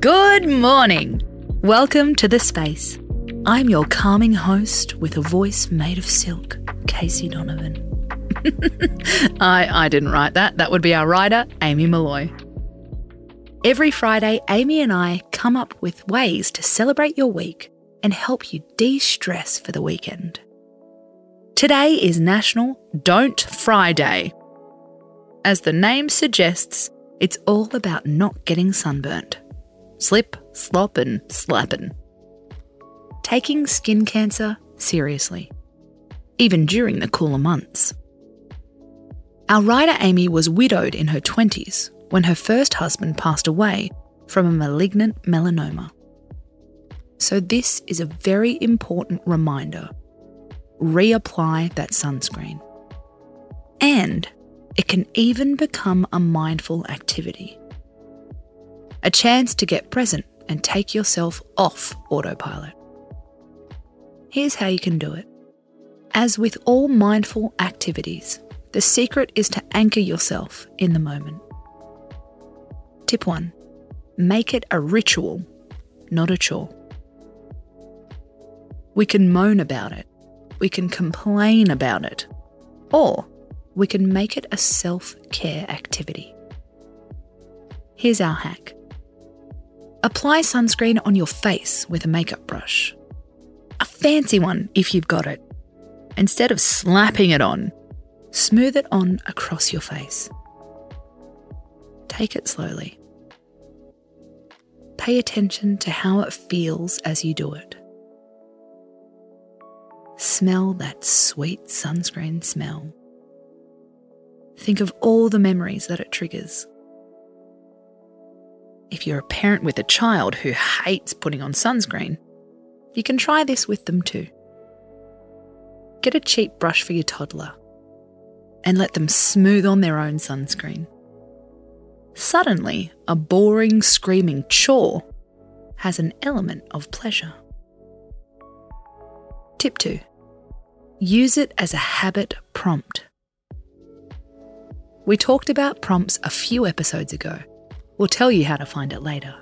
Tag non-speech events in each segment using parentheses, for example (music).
Good morning. Welcome to The Space. I'm your calming host with a voice made of silk, Casey Donovan. (laughs) I, I didn't write that. That would be our writer, Amy Molloy. Every Friday, Amy and I come up with ways to celebrate your week and help you de stress for the weekend. Today is National Don't Fry Day. As the name suggests, it's all about not getting sunburnt. Slip, slop, and slappin'. Taking skin cancer seriously, even during the cooler months. Our writer Amy was widowed in her 20s when her first husband passed away from a malignant melanoma. So, this is a very important reminder reapply that sunscreen. And it can even become a mindful activity. A chance to get present and take yourself off autopilot. Here's how you can do it. As with all mindful activities, the secret is to anchor yourself in the moment. Tip 1 Make it a ritual, not a chore. We can moan about it, we can complain about it, or we can make it a self care activity. Here's our hack apply sunscreen on your face with a makeup brush. A fancy one if you've got it. Instead of slapping it on, smooth it on across your face. Take it slowly. Pay attention to how it feels as you do it. Smell that sweet sunscreen smell. Think of all the memories that it triggers. If you're a parent with a child who hates putting on sunscreen, you can try this with them too. Get a cheap brush for your toddler and let them smooth on their own sunscreen. Suddenly, a boring, screaming chore has an element of pleasure. Tip 2 Use it as a habit prompt. We talked about prompts a few episodes ago. We'll tell you how to find it later.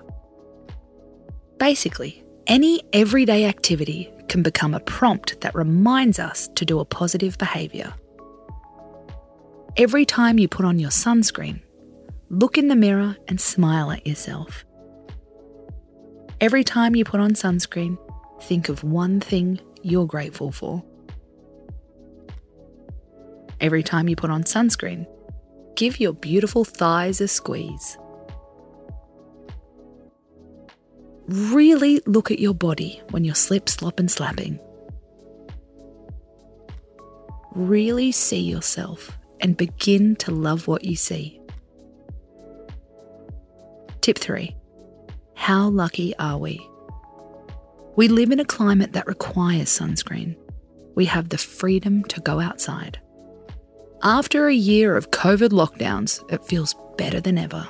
Basically, any everyday activity can become a prompt that reminds us to do a positive behaviour. Every time you put on your sunscreen, look in the mirror and smile at yourself. Every time you put on sunscreen, think of one thing you're grateful for. Every time you put on sunscreen, give your beautiful thighs a squeeze. Really look at your body when you're slip, slop, and slapping. Really see yourself and begin to love what you see. Tip 3 How lucky are we? We live in a climate that requires sunscreen. We have the freedom to go outside. After a year of COVID lockdowns, it feels better than ever.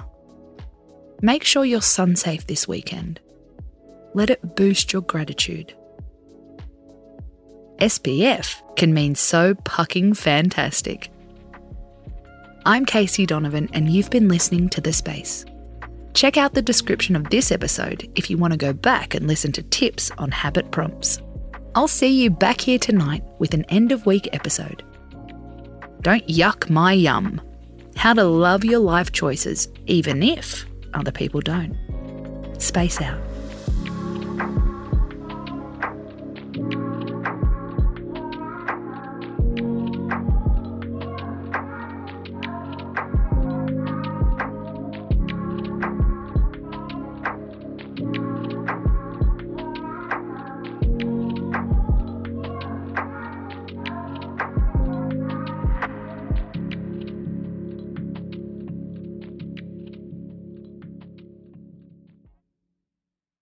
Make sure you're sun safe this weekend. Let it boost your gratitude. SPF can mean so pucking fantastic. I'm Casey Donovan, and you've been listening to The Space. Check out the description of this episode if you want to go back and listen to tips on habit prompts. I'll see you back here tonight with an end of week episode. Don't yuck my yum. How to love your life choices, even if other people don't. Space out.